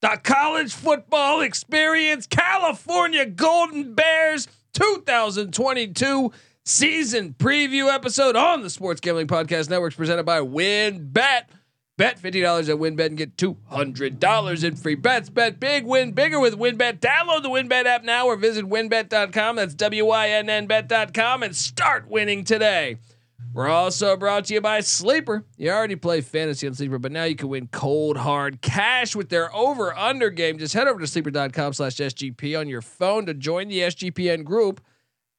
the college football experience, California Golden Bears 2022 season preview episode on the Sports Gambling Podcast Networks presented by WynnBET. Bet Bet $50 at WynnBET and get $200 in free bets. Bet big, win bigger with WynnBET. Download the WynnBET app now or visit wynnbet.com. That's W Y N N bet.com and start winning today. We're also brought to you by Sleeper. You already play fantasy on Sleeper, but now you can win cold hard cash with their over under game. Just head over to sleeper.com slash SGP on your phone to join the SGPN group,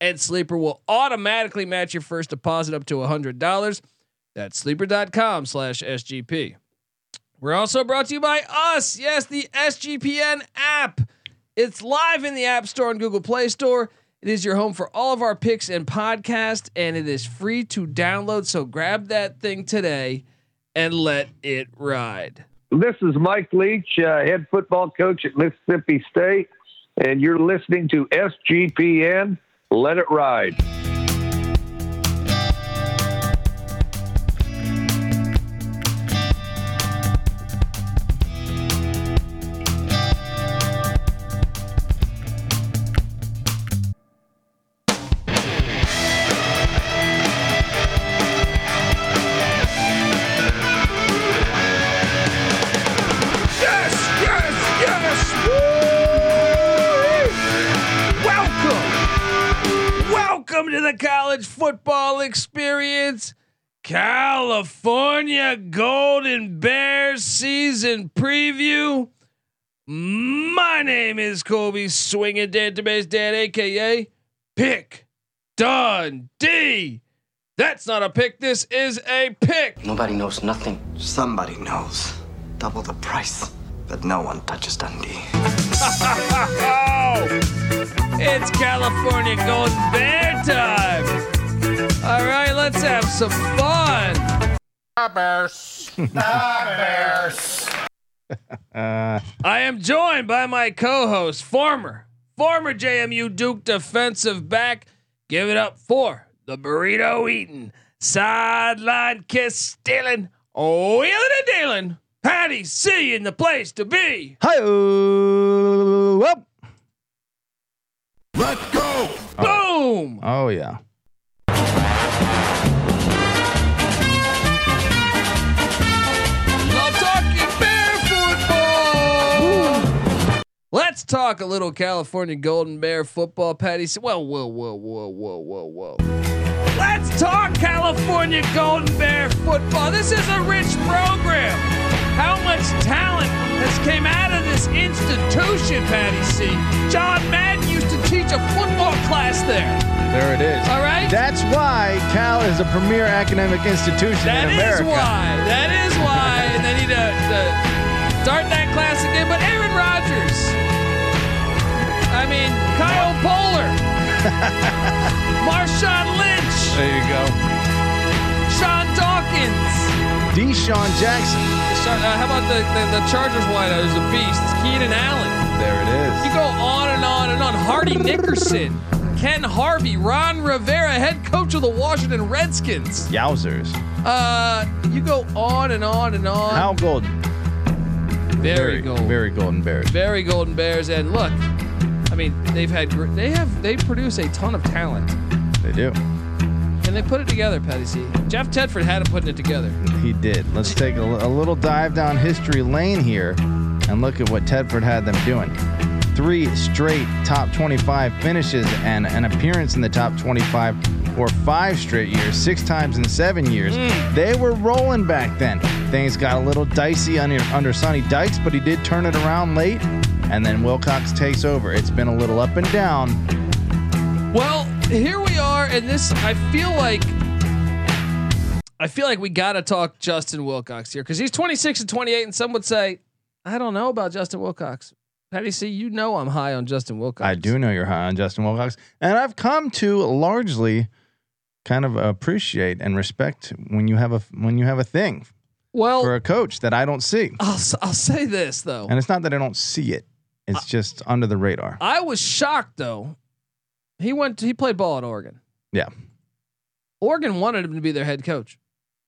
and Sleeper will automatically match your first deposit up to $100. That's sleeper.com slash SGP. We're also brought to you by us. Yes, the SGPN app. It's live in the App Store and Google Play Store. It is your home for all of our picks and podcast, and it is free to download. So grab that thing today and let it ride. This is Mike Leach, uh, head football coach at Mississippi State, and you're listening to SGPN. Let it ride. California Golden Bears season preview. My name is Colby Swinging Database Dad, aka Pick Dundee. That's not a pick. This is a pick. Nobody knows nothing. Somebody knows. Double the price. But no one touches Dundee. Oh, it's California Golden Bear time. All right, let's have some fun. I am joined by my co-host, former, former JMU Duke defensive back. Give it up for the burrito eating, sideline kiss stealing, wheeling and dealing. Patty C in the place to be. Hi. Up. Let's go. Oh. Boom. Oh yeah. Let's talk a little California Golden Bear football, Patty. C. Well, whoa, whoa, whoa, whoa, whoa, whoa, whoa. Let's talk California Golden Bear football. This is a rich program. How much talent has came out of this institution, Patty C. John Madden used to teach a football class there. There it is. All right. That's why Cal is a premier academic institution That in is America. why. That is why. and they need to, to start that class again. But Aaron Rodgers. I mean, Kyle Boller. Marshawn Lynch. There you go. Sean Dawkins. DeSean Jackson. Uh, how about the, the, the Chargers wideout who's a beast? Keenan Allen. There it is. You go on and on and on. Hardy Nickerson. Ken Harvey. Ron Rivera, head coach of the Washington Redskins. Yowzers. Uh, you go on and on and on. How golden. Very, gold. Very golden bears. very golden bears and look i mean they've had they have they produce a ton of talent They do. and they put it together Patty C. jeff tedford had them putting it together He did. Let's take a, a little dive down history lane here and look at what Tedford had them doing. Three straight top 25 finishes and an appearance in the top 25 for five straight years, six times in seven years. Mm. They were rolling back then. Things got a little dicey under, under Sonny Dykes, but he did turn it around late. And then Wilcox takes over. It's been a little up and down. well here we are and this i feel like i feel like we gotta talk justin wilcox here because he's 26 and 28 and some would say i don't know about justin wilcox Patty C, you know I'm high on Justin Wilcox. I do know you're high on Justin Wilcox, and I've come to largely kind of appreciate and respect when you have a when you have a thing Well, for a coach that I don't see. I'll I'll say this though. And it's not that I don't see it; it's just under the radar. I was shocked though. He went. He played ball at Oregon. Yeah. Oregon wanted him to be their head coach,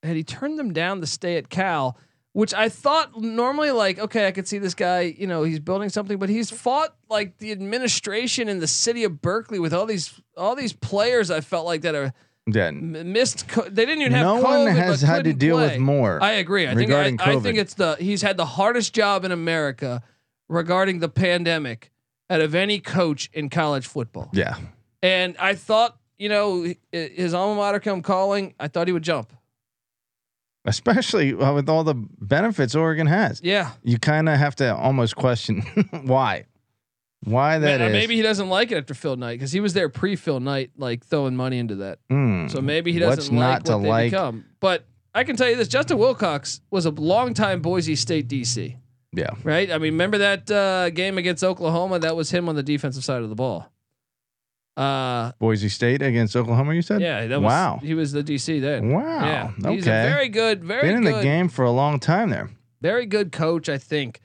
and he turned them down to stay at Cal. which I thought normally like okay, I could see this guy, you know, he's building something, but he's fought like the administration in the city of Berkeley with all these all these players. I felt like that are M- missed. Co- they didn't even have. No COVID, one has had to deal play. with more. I agree. I think I, I think it's the he's had the hardest job in America regarding the pandemic out of any coach in college football. Yeah. And I thought, you know, his alma mater come calling. I thought he would jump. Especially with all the benefits Oregon has. Yeah. You kind of have to almost question why. Why that Ma- is. maybe he doesn't like it after Phil Knight because he was there pre Phil Knight, like throwing money into that. Hmm. So maybe he doesn't like what they like? become. But I can tell you this: Justin Wilcox was a longtime Boise State DC, Yeah. right? I mean, remember that uh, game against Oklahoma? That was him on the defensive side of the ball. Uh, Boise State against Oklahoma, you said? yeah, that was Wow. he was the DC then. Wow. Yeah, okay. he's a very good, very Been in good, the game for a long time there. very good coach, I think.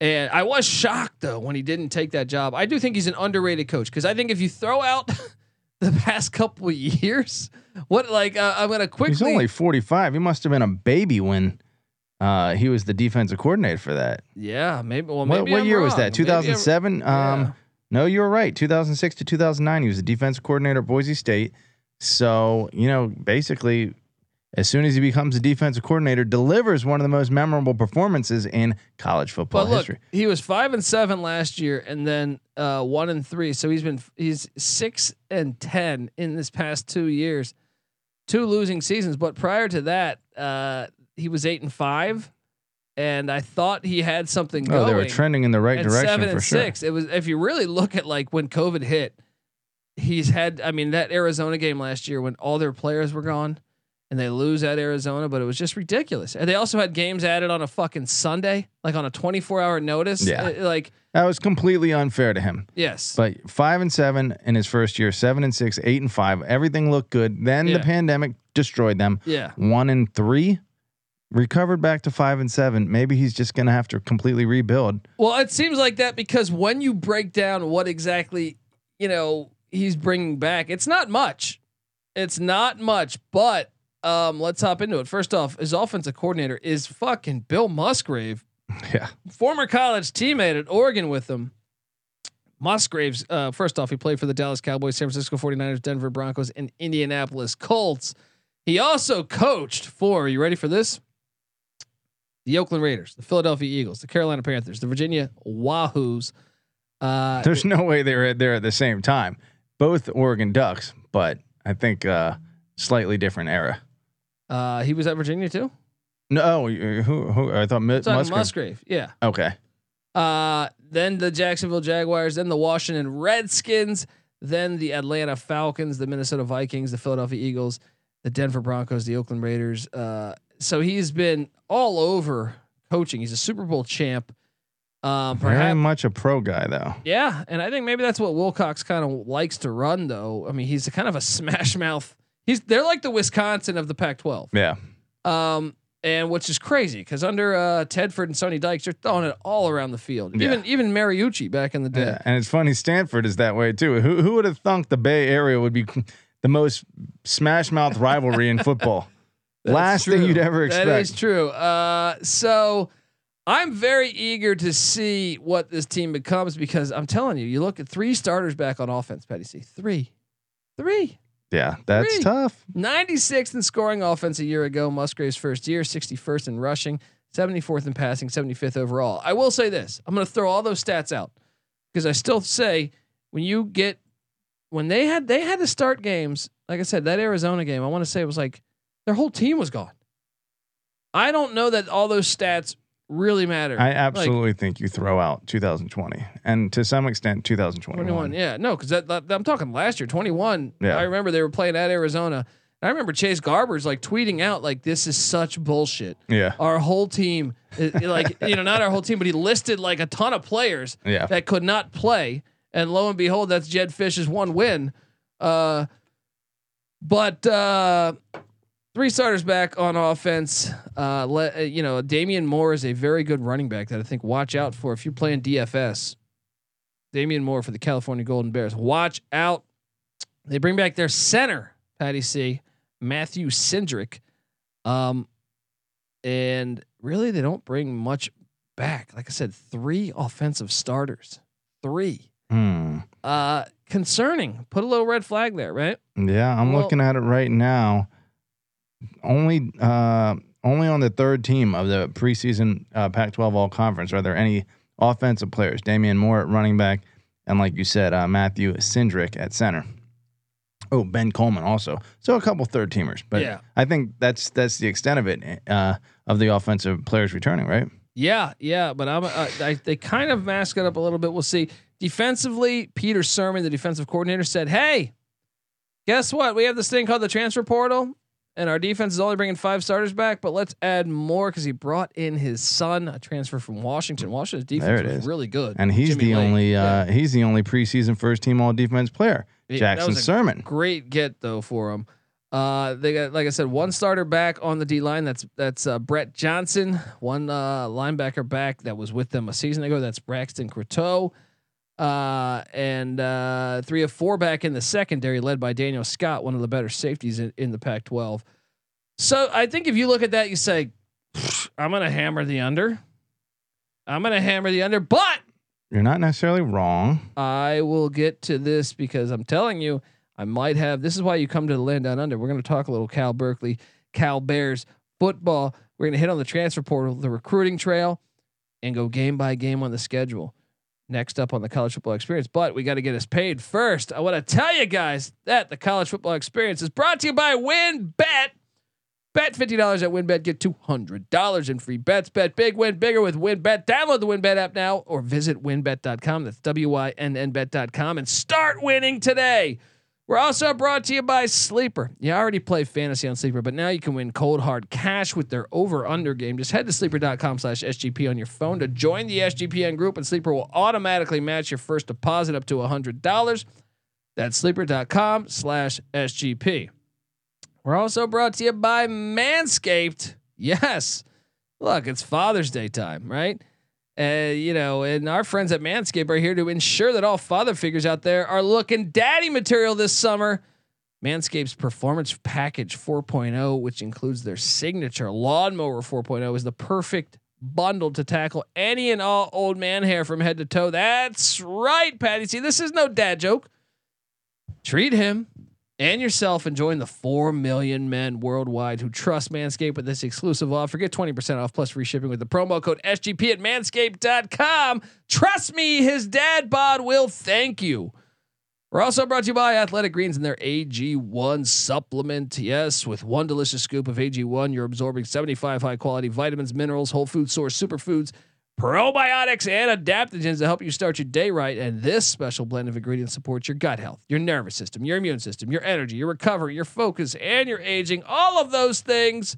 And I was shocked though when he didn't take that job. I do think he's an underrated coach because I think if you throw out the past couple of years, what like uh, I'm gonna quickly He's only 45. He must have been a baby when uh, he was the defensive coordinator for that. yeah maybe well what maybe what I'm year was that? Maybe I'm- 2007? yeah. Um, no, you were right. 2006 to 2009, he was the defensive coordinator at Boise State. So, you know, basically, as soon as he becomes a defensive coordinator, delivers one of the most memorable performances in college football look, history. he was five and seven last year, and then uh, one and three. So he's been he's six and ten in this past two years, two losing seasons. But prior to that, uh, he was eight and five, and I thought he had something going. Oh, going. they were trending in the right and direction seven for and sure. six. It was if you really look at like when COVID hit, he's had. I mean that Arizona game last year when all their players were gone. And they lose at Arizona, but it was just ridiculous. And they also had games added on a fucking Sunday, like on a 24 hour notice. Yeah. Uh, Like, That was completely unfair to him. yes. But five and seven in his first year, seven and six, eight and five, everything looked good. Then Yeah. the pandemic destroyed them. yeah. One and three, recovered back to five and seven. Maybe he's just gonna have to completely rebuild. Well, it seems like that because when you break down what exactly, you know, he's bringing back, it's not much. It's not much, but um, let's hop into it. First off, his offensive coordinator is fucking Bill Musgrave, Yeah, former college teammate at Oregon with him. Musgraves, uh, first off, he played for the Dallas Cowboys, San Francisco 49ers, Denver Broncos, and Indianapolis Colts. He also coached for, are you ready for this? The Oakland Raiders, the Philadelphia Eagles, the Carolina Panthers, the Virginia Wahoos. Uh, there's no way they were there at the same time. Both Oregon Ducks, but I think uh, slightly different era. Uh, he was at Virginia too. No, who? who I thought Talking Musgrave. Musgrave, yeah. Okay, Uh, then the Jacksonville Jaguars, then the Washington Redskins, then the Atlanta Falcons, the Minnesota Vikings, the Philadelphia Eagles, the Denver Broncos, the Oakland Raiders. Uh, so he's been all over coaching. He's a Super Bowl champ. Um, very perhaps, much a pro guy though. yeah, and I think maybe that's what Wilcox kind of likes to run. Though I mean, he's a kind of a smash mouth. He's they're like the Wisconsin of the Pac-12. Yeah, Um, and which is crazy because under uh, Tedford and Sonny Dykes, they're throwing it all around the field. Yeah. Even even Mariucci back in the day. yeah, and it's funny. Stanford is that way too. Who who would have thunk the Bay Area would be the most smash mouth rivalry in football? That's Last thing you'd ever expect. That is true. Uh, so I'm very eager to see what this team becomes because I'm telling you, you look at three starters back on offense, Patty C. Three. Three. Yeah, that's Three. tough. 96th in scoring offense a year ago, Musgrave's first year, 61st in rushing, 74th in passing, 75th overall. I will say this I'm going to throw all those stats out because I still say when you get, when they had, they had to start games, like I said, that Arizona game, I want to say it was like their whole team was gone. I don't know that all those stats really matter. I absolutely think you throw out 2020 and to some extent 2021. 21. Yeah, no, because I'm talking last year, 21. Yeah. I remember they were playing at Arizona. I remember Chase Garbers like tweeting out like this is such bullshit. Yeah. Our whole team, like you know, not our whole team, but he listed like a ton of players Yeah. that could not play, and lo and behold, that's Jedd Fisch's one win. Uh, but uh, three starters back on offense. Uh, le, uh, you know, Damian Moore is a very good running back that I think watch out for if you're playing DFS. Damian Moore for the California Golden Bears. Watch out. They bring back their center, Patty C, Matthew Cindric. Um, and really they don't bring much back. Like I said, three offensive starters. Three. Hmm. Uh concerning. Put a little red flag there, right? Yeah, I'm Well- looking at it right now. Only uh only on the third team of the preseason uh, Pac-12 All Conference are there any offensive players. Damian Moore at running back, and like you said, uh, Matthew Cindric at center. Oh, Ben Coleman also. So a couple third teamers, but Yeah. I think that's that's the extent of it uh, of the offensive players returning, right? Yeah, yeah, but I'm uh, I, they kind of mask it up a little bit. We'll see. Defensively, Peter Sirmon, the defensive coordinator, said, "Hey, guess what? We have this thing called the transfer portal, and our defense is only bringing five starters back, but let's add more because he brought in his son, a transfer from Washington. Washington's defense There it was is. really good, And he's Jimmy the Lake. only Yeah. uh, he's the only preseason first team All Defense player. Yeah, that Jackson was a Sirmon. Great get though for him. Uh, they got like I said, one starter back on the D line. That's that's uh, Brett Johnson. One uh, linebacker back that was with them a season ago. That's Braxton Croteau. Uh, and uh, three of four back in the secondary, led by Daniel Scott, one of the better safeties in, in the Pac-12. So I think if you look at that, you say, "I'm going to hammer the under." I'm going to hammer the under, but You're not necessarily wrong. I will get to this because I'm telling you, I might have. This is why you come to the land down under. We're going to talk a little Cal Berkeley, Cal Bears football. We're going to hit on the transfer portal, the recruiting trail, and go game by game on the schedule. Next up on the college football experience, but we got to get us paid first. I want to tell you guys that the college football experience is brought to you by WynnBET. Bet $50 at WynnBET, get $200 in free bets. Bet big, win bigger with WynnBET. Download the WynnBET app now or visit wynnbet.com. That's W Y N N bet.com and start winning today. We're also brought to you by Sleeper. You already play fantasy on Sleeper, but now you can win cold hard cash with their over under game. Just head to sleeper.com slash SGP on your phone to join the SGPN group, and Sleeper will automatically match your first deposit up to $100. That's sleeper.com slash SGP. We're also brought to you by Manscaped. Yes. Look, it's Father's Day time, right? Uh, you know, and our friends at Manscaped are here to ensure that all father figures out there are looking daddy material this summer. Manscaped's Performance Package 4.0, which includes their signature lawnmower 4.0, is the perfect bundle to tackle any and all old man hair from head to toe. That's right, Patty. See, this is no dad joke. Treat him and yourself and join the 4 million men worldwide who trust Manscaped with this exclusive offer. Get 20% off plus free shipping with the promo code SGP at manscaped.com. Trust me, his dad bod will thank you. We're also brought to you by Athletic Greens and their AG1 supplement. Yes, with one delicious scoop of AG1, you're absorbing 75 high quality vitamins, minerals, whole food source, superfoods, probiotics, and adaptogens to help you start your day right. And this special blend of ingredients supports your gut health, your nervous system, your immune system, your energy, your recovery, your focus, and your aging. All of those things.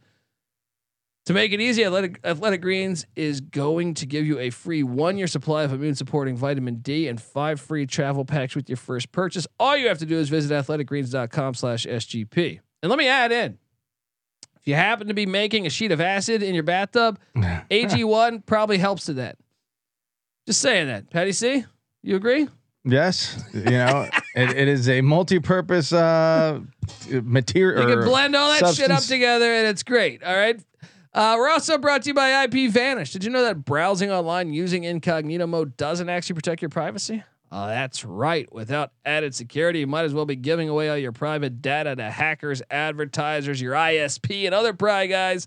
To make it easy, Athletic, Athletic Greens is going to give you a free one year supply of immune supporting vitamin D and five free travel packs with your first purchase. All you have to do is visit athleticgreens.com slash SGP. And let me add in if you happen to be making a sheet of acid in your bathtub, AG1 probably helps to that. Just saying that. Patty C, you agree? Yes, you know it, it is a multi-purpose uh, material. You can blend all that shit up together and it's great. All right. Uh, we're also brought to you by IP Vanish. Did you know that browsing online using incognito mode doesn't actually protect your privacy? Oh, that's right. Without added security, you might as well be giving away all your private data to hackers, advertisers, your ISP, and other pry guys.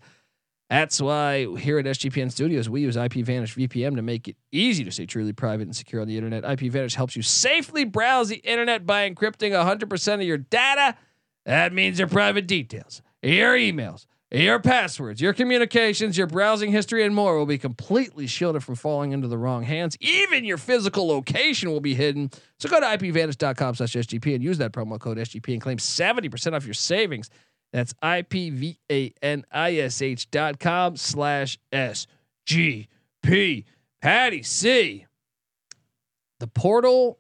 That's why here at SGPN Studios, we use IP Vanish VPN to make it easy to stay truly private and secure on the internet. IP Vanish helps you safely browse the internet by encrypting 100% of your data. That means your private details, your emails, your passwords, your communications, your browsing history, and more will be completely shielded from falling into the wrong hands. Even your physical location will be hidden. So go to ipvanish.com slash SGP and use that promo code SGP and claim 70% off your savings. That's I-P-V-A-N-I-S-H dot com slash S-G-P. Patty C. The portal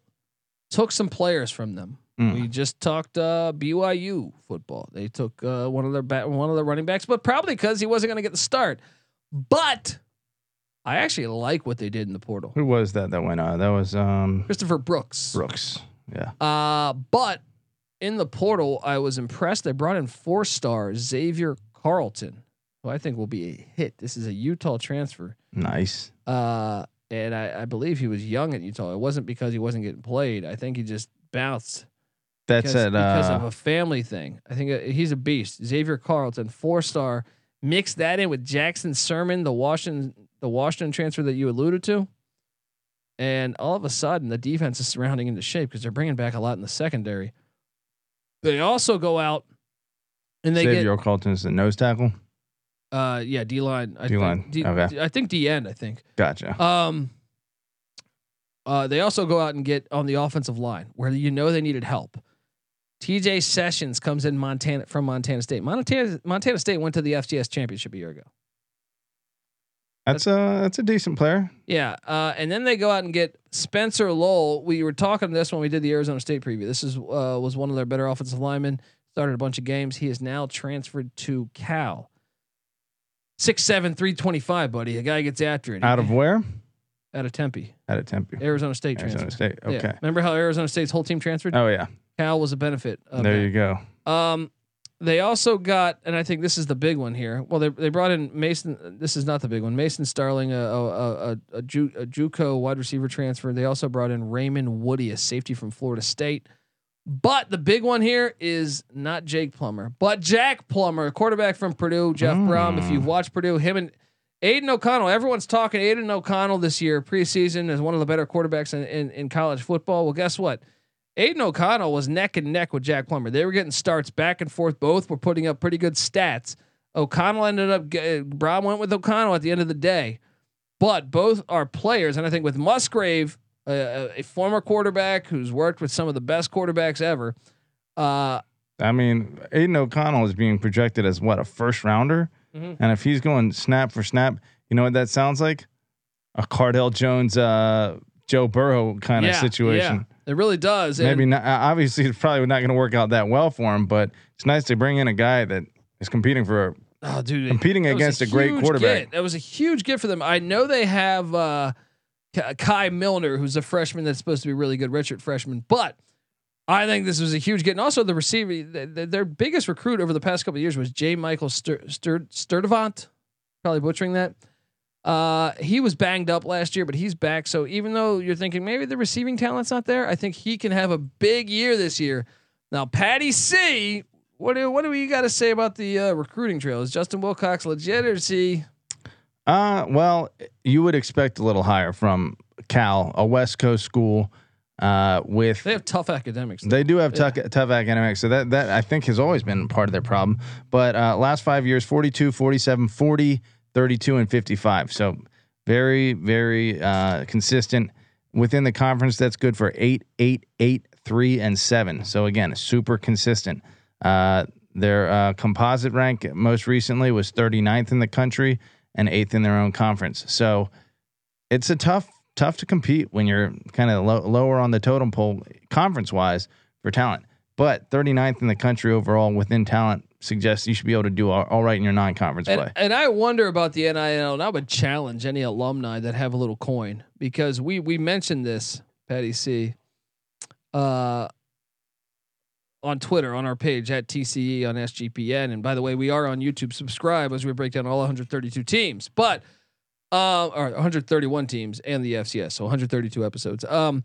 took some players from them. Mm. We just talked uh, BYU football. They took uh, one of their ba- one of their running backs, but probably because he wasn't going to get the start. But I actually like what they did in the portal. Who was that that went on? That was um, Christopher Brooks. Brooks. Yeah. Uh, but in the portal, I was impressed. They brought in four star Xavier Carlton, who I think will be a hit. This is a Utah transfer. Nice. Uh, and I, I believe he was young at Utah. It wasn't because he wasn't getting played. I think he just bounced That's because, it. because of Uh, a family thing. I think uh, he's a beast. Xavier Carlton, four star. Mix that in with Jackson Sirmon, the Washington the Washington transfer that you alluded to, and all of a sudden the defense is surrounding into shape because they're bringing back a lot in the secondary. They also go out and they get. Xavier Carlton's the nose tackle. uh yeah D line D-line, D, okay. I think D end I think Gotcha. um, uh, they also go out and get on the offensive line where you know they needed help. TJ Sessions comes in Montana from Montana State. Montana Montana State went to the FCS championship a year ago. That's a that's a decent player. Yeah, uh, and then they go out and get Spencer Lovell. We were talking this when we did the Arizona State preview. This is uh, was one of their better offensive linemen. Started a bunch of games. He is now transferred to Cal. Six seven three twenty five, buddy. A guy gets after it. Out of where? out of Tempe, Out of Tempe. Arizona State Arizona transfer. State. Yeah. Okay. Remember how Arizona State's whole team transferred? Oh yeah. Cal was a benefit. Of there that. you go. Um, they also got, and I think this is the big one here. Well, they they brought in Mason. This is not the big one. Mason Starling, a a a, a, Ju, a JUCO wide receiver transfer. They also brought in Raymond Woodie, a safety from Florida State. But the big one here is not Jake Plummer, but Jack Plummer, a quarterback from Purdue. Jeff hmm. Brohm. If you've watched Purdue, him and Aidan O'Connell. Everyone's talking Aidan O'Connell this year preseason as one of the better quarterbacks in, in, in college football. Well, guess what? Aidan O'Connell was neck and neck with Jack Plummer. They were getting starts back and forth. Both were putting up pretty good stats. O'Connell ended up. ge- Brohm went with O'Connell at the end of the day, but both are players. And I think with Musgrave, a, former quarterback who's worked with some of the best quarterbacks ever, uh, I mean, Aidan O'Connell is being projected as what a first rounder, Mhm. and if he's going snap for snap, you know what that sounds like? A Cardale Jones, uh, Joe Burrow kind of yeah, situation. yeah, it really does. And- Maybe not. uh, Obviously, it's probably not going to work out that well for him, but it's nice to bring in a guy that is competing for. Oh, dude, Competing against a great quarterback. Get. That was a huge gift for them. I know they have uh, Kai Millner, who's a freshman that's supposed to be really good, Richard freshman, but I think this was a huge get. And also the receiver, th- th- their biggest recruit over the past couple of years was J. Michael Stur- Stur- Sturdivant. Probably butchering that. Uh, he was banged up last year, but he's back. So even though you're thinking maybe the receiving talent's not there, I think he can have a big year this year. Now, Patty C, what do what do we got to say about the uh, recruiting trail? Is Justin Wilcox legit or is he? Uh, well, you would expect a little higher from Cal, a West Coast school, uh, with They have tough academics. though. They do have tough, tough academics. So that, that I think has always been part of their problem. But uh, last five years 42, 47, 40, 32, and 55. So very, very uh, consistent within the conference. That's good for eight, eight, eight, three, and seven. So again, super consistent. Uh, their uh, composite rank most recently was 39th in the country and eighth in their own conference. So it's a tough tough to compete when you're kind of low, lower on the totem pole conference wise for talent. But 39th in the country overall within talent suggests you should be able to do all, all right in your non-conference And, play. and I wonder about the NIL. And I would challenge any alumni that have a little coin because we we mentioned this, Patty C, uh, on Twitter on our page at TCE on SGPN. And by the way, we are on YouTube. Subscribe as we break down all 132 teams, but uh, or 131 teams and the FCS, so 132 episodes. Um,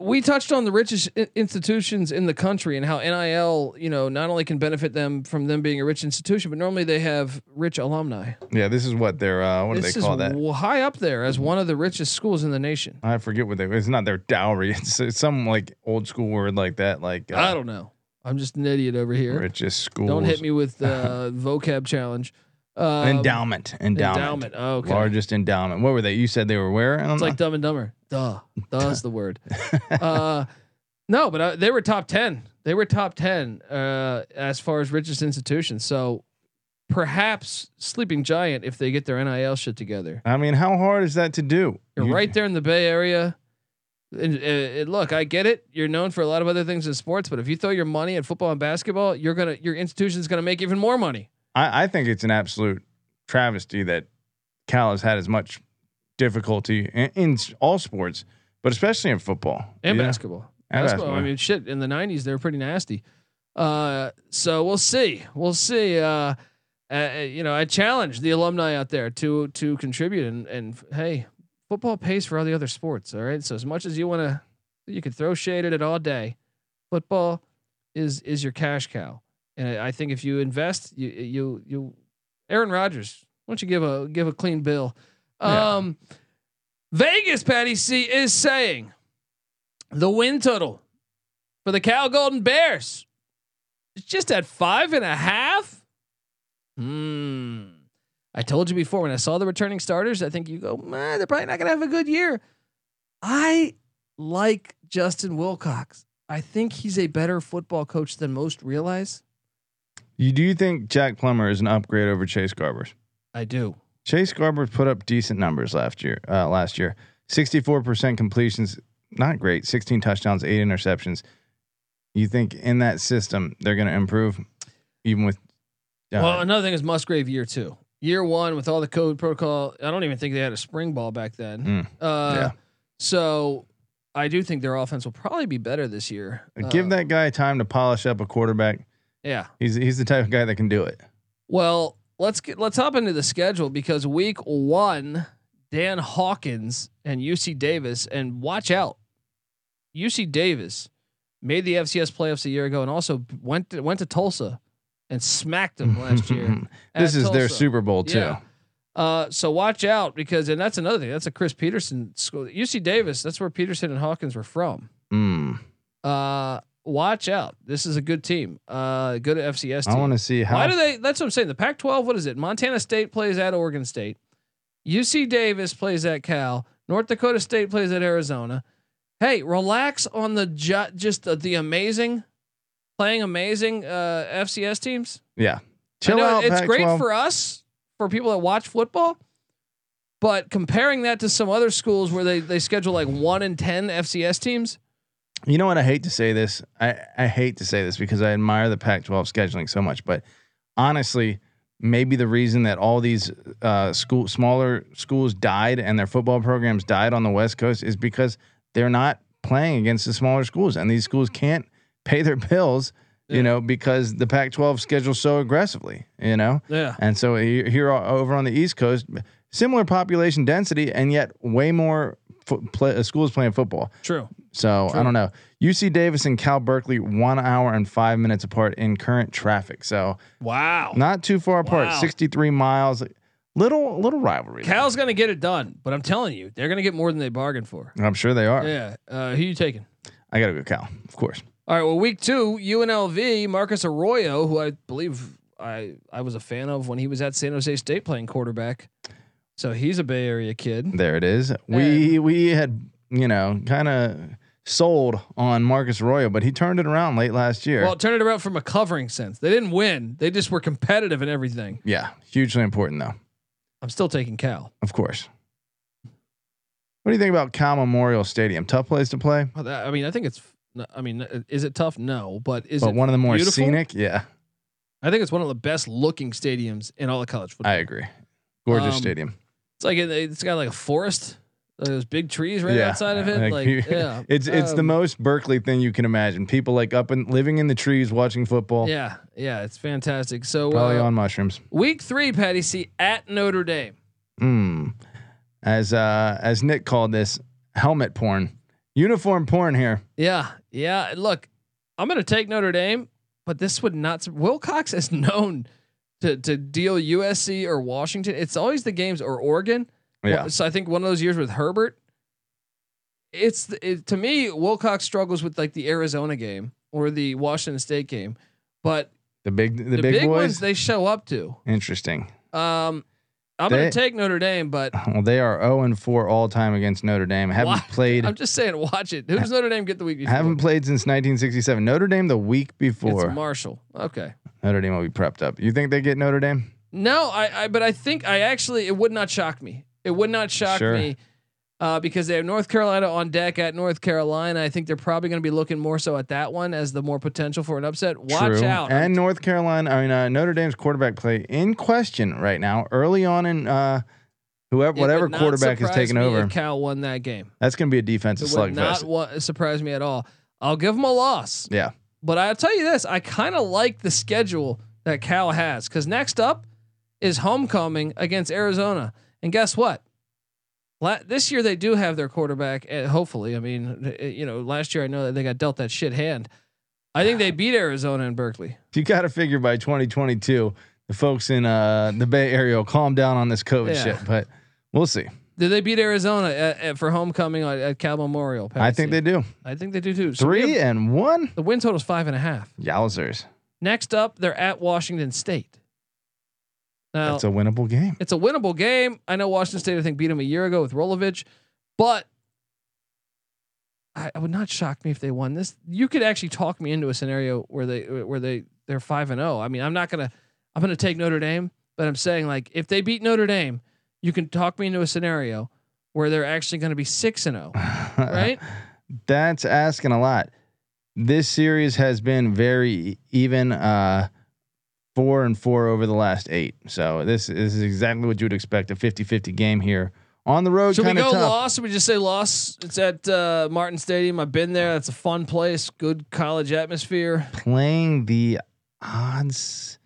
we touched on the richest institutions in the country and how NIL, you know, not only can benefit them from them being a rich institution, but normally they have rich alumni. Yeah, this is what they're uh, what do they call is that? w- high up there as one of the richest schools in the nation. I forget what they. It's not their dowry. It's, it's some like old school word like that. Like uh, I don't know. I'm just an idiot over here. richest schools. Don't hit me with uh, vocab challenge. Um, endowment. Endowment. Endowment. Oh, okay. Largest endowment. What were they? You said they were where? It's know. like Dumb and Dumber. Duh. Duh's the word. Uh, no, but uh, they were top ten. They were top ten uh, as far as richest institutions. So perhaps Sleeping Giant, if they get their NIL shit together, I mean, how hard is that to do? you're You- right there in the Bay Area. And, uh, and look, I get it. You're known for a lot of other things in sports, but if you throw your money at football and basketball, you're gonna your institution's gonna make even more money. I, I think it's an absolute travesty that Cal has had as much difficulty in, in all sports, but especially in football and know? basketball. And basketball. I mean, shit. In the '90s, they were pretty nasty. Uh, so we'll see. We'll see. Uh, uh, you know, I challenge the alumni out there to to contribute and and hey, football pays for all the other sports. All right, so as much as you want to, you could throw shade at it all day. Football is is your cash cow, and I think if you invest, you you you, Aaron Rodgers, why don't you give a give a clean bill? Yeah. Um, Vegas, Patty C is saying the win total for the Cal Golden Bears is just at five and a half. Hmm. I told you before when I saw the returning starters, I think you go, man, they're probably not gonna have a good year. I like Justin Wilcox. I think he's a better football coach than most realize. You do you think Jack Plummer is an upgrade over Chase Garbers? I do. Chase Garbers put up decent numbers last year. Uh, last year, sixty-four percent completions, not great. Sixteen touchdowns, eight interceptions. You think in that system they're going to improve, even with? Uh, Well, another thing is Musgrave year two. Year one with all the code protocol. I don't even think they had a spring ball back then. Mm, uh, yeah. So I do think their offense will probably be better this year. give Uh, that guy time to polish up a quarterback. Yeah. He's he's the type of guy that can do it. Well, let's get let's hop into the schedule because week one, Dan Hawkins and UC Davis, and watch out, UC Davis made the FCS playoffs a year ago and also went to, went to Tulsa and smacked them last year. this is their Super Bowl too. Yeah. Uh, so watch out because, and that's another thing. That's a Chris Petersen school. UC Davis. That's where Petersen and Hawkins were from. Mm. Uh, watch out. This is a good team. Uh, good FCS Team. I want to see how. Why do they? That's what I'm saying. The Pac-12. What is it? Montana State plays at Oregon State. UC Davis plays at Cal. North Dakota State plays at Arizona. Hey, relax on the ju- just the, the amazing, playing amazing uh, FCS teams. yeah, chill out. It's great Pac-12. for us, for people that watch football. But comparing that to some other schools where they, they schedule like one in ten FCS teams, You know what? I hate to say this. I, I hate to say this because I admire the Pac 12 scheduling so much. But honestly, maybe the reason that all these uh, school smaller schools died and their football programs died on the West Coast is because they're not playing against the smaller schools. And these schools can't pay their bills, Yeah. you know, because the Pac 12 schedules so aggressively, you know? yeah, And so here over on the East Coast, similar population density and yet way more play, uh, schools playing football. true. So True. I don't know. UC Davis and Cal Berkeley, one hour and five minutes apart in current traffic. So Wow. not too far apart. Wow. 63 miles. Little little rivalry. there. Cal's gonna get it done, but I'm telling you, they're gonna get more than they bargained for. I'm sure they are. Yeah. Uh, who you taking? I gotta go Cal, of course. All right. Well, week two, UNLV, Marcus Arroyo, who I believe I I was a fan of when he was at San Jose State playing quarterback. So he's a Bay Area kid. There it is. We we had you know kind of sold on Marcus Arroyo, but he turned it around late last year. Well, turned it around from a covering sense. They didn't win. They just were competitive in everything. yeah, hugely important though. I'm still taking Cal. Of course. What do you think about Cal Memorial Stadium? Tough place to play, Oh, that- I mean, I think it's. I mean, is it tough? No, but is but it one of the more beautiful? scenic. Yeah, I think it's one of the best looking stadiums in all of college football. I agree. Gorgeous Um, stadium. It's like it's got like a forest. Uh, Those big trees right Yeah, outside of it. like, Like, yeah, It's it's the um, most Berkeley thing you can imagine. People like up and living in the trees, watching football, Yeah, yeah, it's fantastic. So probably uh, on mushrooms. week three, Patty C at Notre Dame. Mm. As uh as Nick called this, helmet porn, uniform porn here. Yeah, yeah. Look, I'm going to take Notre Dame, but this would not. Wilcox is known to to deal USC or Washington. It's always the games or Oregon. Yeah, So I think one of those years with Herbert, it's it, to me Wilcox struggles with like the Arizona game or the Washington State game, but the big the, the, big, big, ones they show up to. Interesting. Um, I'm They- to take Notre Dame, but Well, they are zero and four all time against Notre Dame. Haven't What? played. I'm just saying, watch it. Who's Notre Dame get the week before? Haven't played since 1967. Notre Dame the week It's before. Marshall. Okay. Notre Dame will be prepped up. You think they get Notre Dame? No, I, I but I think I actually it would not shock me. It would not shock Sure. me uh, because they have North Carolina on deck at North Carolina. I think they're probably going to be looking more so at that one as the more potential for an upset. Watch True. out. And North Carolina, I mean uh, Notre Dame's quarterback play in question right now. Early on in uh, whoever It whatever quarterback is taking over, Cal won that game. that's going to be a defensive It would not slugfest. wa- surprise me at all. I'll give them a loss. Yeah. But I'll tell you this: I kind of like the schedule that Cal has because next up is homecoming against Arizona. And guess what? La- this year they do have their quarterback. Uh, hopefully, I mean, uh, you know, last year I know that they got dealt that shit hand. I think they beat Arizona and Berkeley. You got to figure by 2022, the folks in uh, the Bay Area will calm down on this COVID Yeah. shit, but we'll see. Did they beat Arizona at, at, for homecoming at, at Cal Memorial? I think they do. I think they do too. So Three have- and one. the win total is five and a half. Yowzers. Next up, they're at Washington State. Now That's a winnable game. it's a winnable game. I know Washington State I think beat them a year ago with Rolovich, but I, I would not shock me if they won this. You could actually talk me into a scenario where they where they they're five and zero. I mean, I'm not gonna I'm gonna take Notre Dame, but I'm saying like if they beat Notre Dame, you can talk me into a scenario where they're actually going to be six and zero, right? That's asking a lot. This series has been very even, uh, four and four over the last eight. So this, this is exactly what you would expect a 50-50 game here on the road. Should we go tough. loss? Should we just say loss? It's at uh, Martin Stadium. I've been there. It's a fun place. Good college atmosphere. Playing the odds.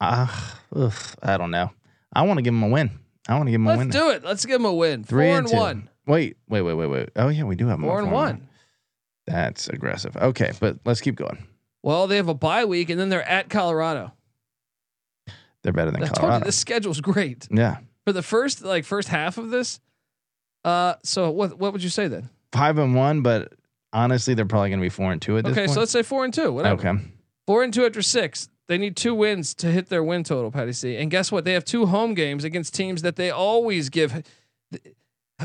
Ah, ugh, I don't know. I want to give them a win. I want to give them a win. Let's do it. Let's give them a win. Three Four and and one. Wait, wait, wait, wait, wait. Oh yeah, we do have them Four and one. That's aggressive. Okay, but let's keep going. Well, they have a bye week, and then they're at Colorado. They're better than I told you Colorado. this schedule's great Yeah, for the first like first half of this. Uh, so what what would you say then? five and one, but honestly, they're probably going to be four and two at this Okay, point. Okay, so let's say four and two. Whatever. okay. Four and two after six. They need two wins to hit their win total, Patty C. And guess what? They have two home games against teams that they always give.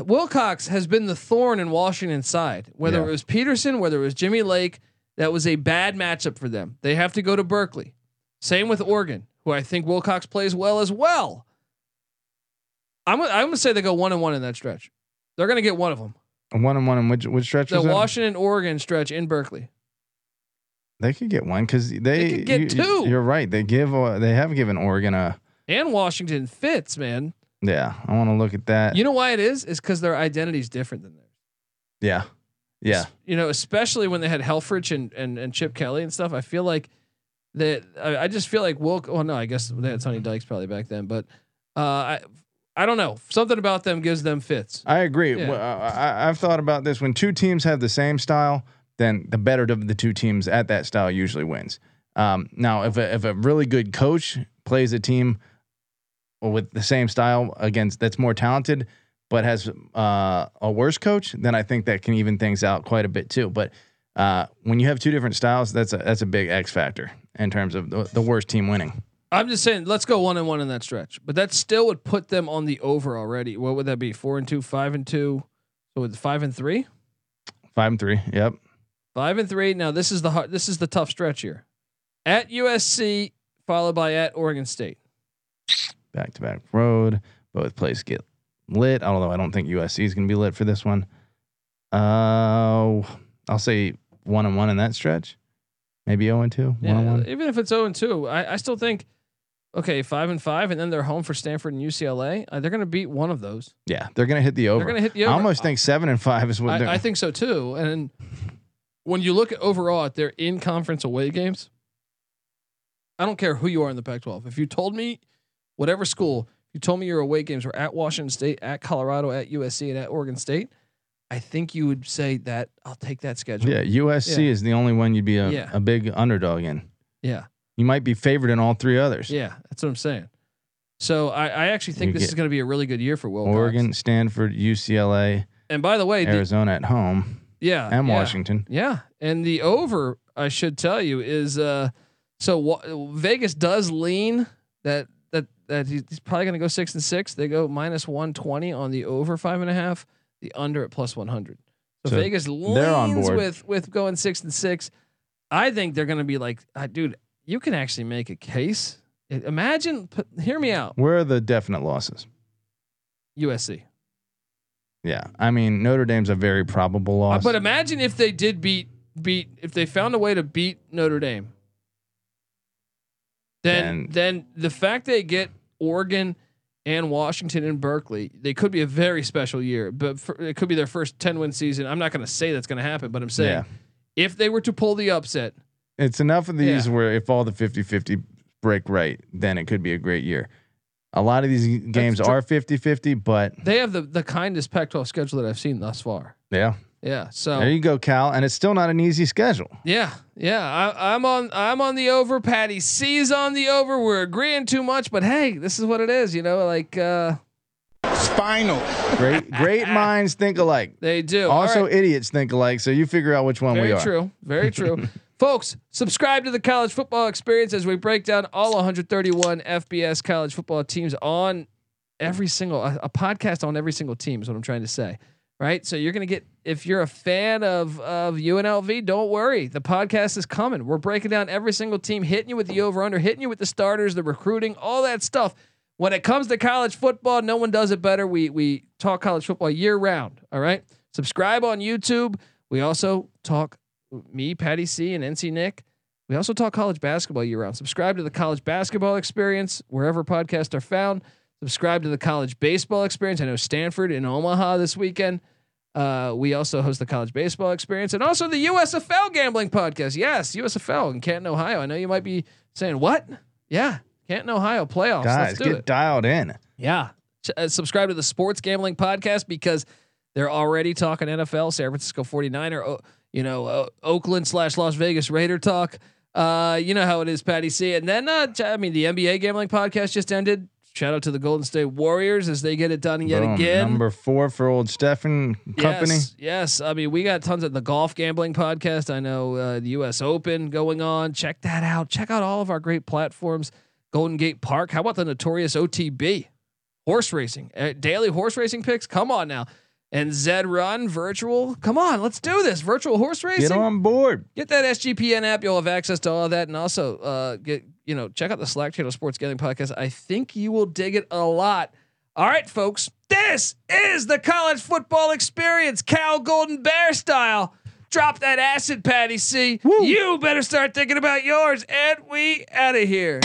Wilcox has been the thorn in Washington's side. Whether Yeah. it was Petersen, whether it was Jimmy Lake, that was a bad matchup for them. They have to go to Berkeley. Same with Oregon, who I think Wilcox plays well as well. I'm gonna- I'm gonna say they go one and one in that stretch. They're gonna get one of them. One and one in which which stretch The? Washington Oregon stretch in Berkeley. They could get one because they, could get you- two. You're right. They give uh, they have given Oregon a And Washington fits, man. yeah. I want to look at that. You know why it is? Is because their identity is different than theirs. yeah, yeah. You know, especially when they had Helfrich and, and, and Chip Kelly and stuff. I feel like that. I, I just feel like Wilk. Oh no, I guess they had Sonny Dykes probably back then, but uh, I I don't know. Something about them gives them fits. I agree. Yeah. Well, I, I've thought about this. When two teams have the same style, then the better of the two teams at that style usually wins. Um, now, if a, if a really good coach plays a team with the same style against that's more talented, but has uh, a worse coach, then I think that can even things out quite a bit too. But uh, when you have two different styles, that's a that's a big X factor in terms of the, the worst team winning. I'm just saying, let's go one and one in that stretch. But that still would put them on the over already. What would that be? Four and two, five and two. So with five and three, Five and three. Yep. five and three. Now this is the hard, this is the tough stretch here. At USC, followed by at Oregon State. back to back road. Both places get lit. Although I don't think USC is going to be lit for this one. Uh, I'll say one and one in that stretch. Maybe zero and two. One Yeah, and one. even if it's 0 and 2, I, I still think okay, 5 and 5 and then they're home for Stanford and UCLA. Uh, they're going to beat one of those. Yeah, they're going to hit the over. They're going to hit the over. I almost think seven and five is what. they're I, I think so too. And when you look at overall at their in conference away games, I don't care who you are in the Pac 12. If you told me, whatever school, you told me your away games were at Washington State, at Colorado, at USC, and at Oregon State, I think you would say that I'll take that schedule. Yeah, USC Yeah. is the only one you'd be a, Yeah. a big underdog in. Yeah. You might be favored in all three others. Yeah. That's what I'm saying. So I, I actually think You this is going to be a really good year for Wilcox. Oregon, Stanford, UCLA, And by the way, the, Arizona at home, yeah, and yeah. Washington. Yeah, and the over, I should tell you, is uh, so wa- Vegas does lean that that he's probably going to go six and six. They go minus one twenty on the over five and a half, the under at plus one hundred. So, So Vegas leans they're on board. with with going six and six. I think they're going to be like, uh, dude, you can actually make a case. Imagine, put, hear me out, Where are the definite losses? USC. Yeah, I mean Notre Dame's a very probable Uh, loss. but imagine if they did beat beat if they found a way to beat Notre Dame. Then And- then the fact they get Oregon and Washington and Berkeley, they could be a very special year. But for, it could be their first ten win season. I'm not going to say that's going to happen, but I'm saying yeah, if they were to pull the upset, it's enough of these Yeah. where if all the 50-50 break right, then it could be a great year. A lot of these games are 50-50, but They have the the kindest Pac-12 schedule that I've seen thus far. yeah. Yeah. So There you go, Cal. And it's still not an easy schedule. Yeah, yeah. I, I'm on. I'm on the over. Patty C's on the over. We're agreeing too much, but hey, this is what it is. You know, like uh, Spinal. Great, great minds think alike. they do. Also, right. idiots think alike. So you figure out which one we are. very are. true. Very true. Folks, subscribe to the college football experience as we break down all 131 FBS college football teams on every single a, a podcast on every single team is what I'm trying to say. Right? So you're going to get if you're a fan of of UNLV, don't worry. The podcast is coming. We're breaking down every single team, hitting you with the over under, hitting you with the starters, the recruiting, all that stuff. When it comes to college football, no one does it better. We we talk college football year round, all right? Subscribe on YouTube. We also talk me, Patty C, and NC Nick. We also talk college basketball year round. Subscribe to the college basketball experience wherever podcasts are found. Subscribe to the college baseball experience. I know Stanford in Omaha this weekend. Uh, we also host the college baseball experience and also the USFL gambling podcast. Yes, USFL in Canton, Ohio. I know you might be saying, what? Yeah, Canton, Ohio playoffs. Guys, Let's do get it. dialed in. Yeah. Uh, subscribe to the Sports Gambling Podcast because they're already talking NFL, San Francisco 49er, you know, uh, Oakland slash Las Vegas Raider talk. Uh, you know how it is, Patty C. And then, uh, I mean, the NBA Gambling Podcast just ended. Shout out to the Golden State Warriors as they get it done yet Boom. again. Number four for old Stefan Company. Yes, yes. I mean, we got tons of the golf gambling podcast. I know uh, the U.S. Open going on. Check that out. Check out all of our great platforms. Golden Gate Park. How about the notorious OTB horse racing? Uh, daily horse racing picks. Come on now. And Zed Run virtual. Come on, let's do this. Virtual horse racing. Get on board. Get that SGPN app. You'll have access to all of that, and also uh, get you know check out the Slack Channel Sports Gambling Podcast. I think you will dig it a lot. All right, folks, this is the college football experience, Cal Golden Bear style. Drop that acid, Patty C. You better start thinking about yours, and we out of here.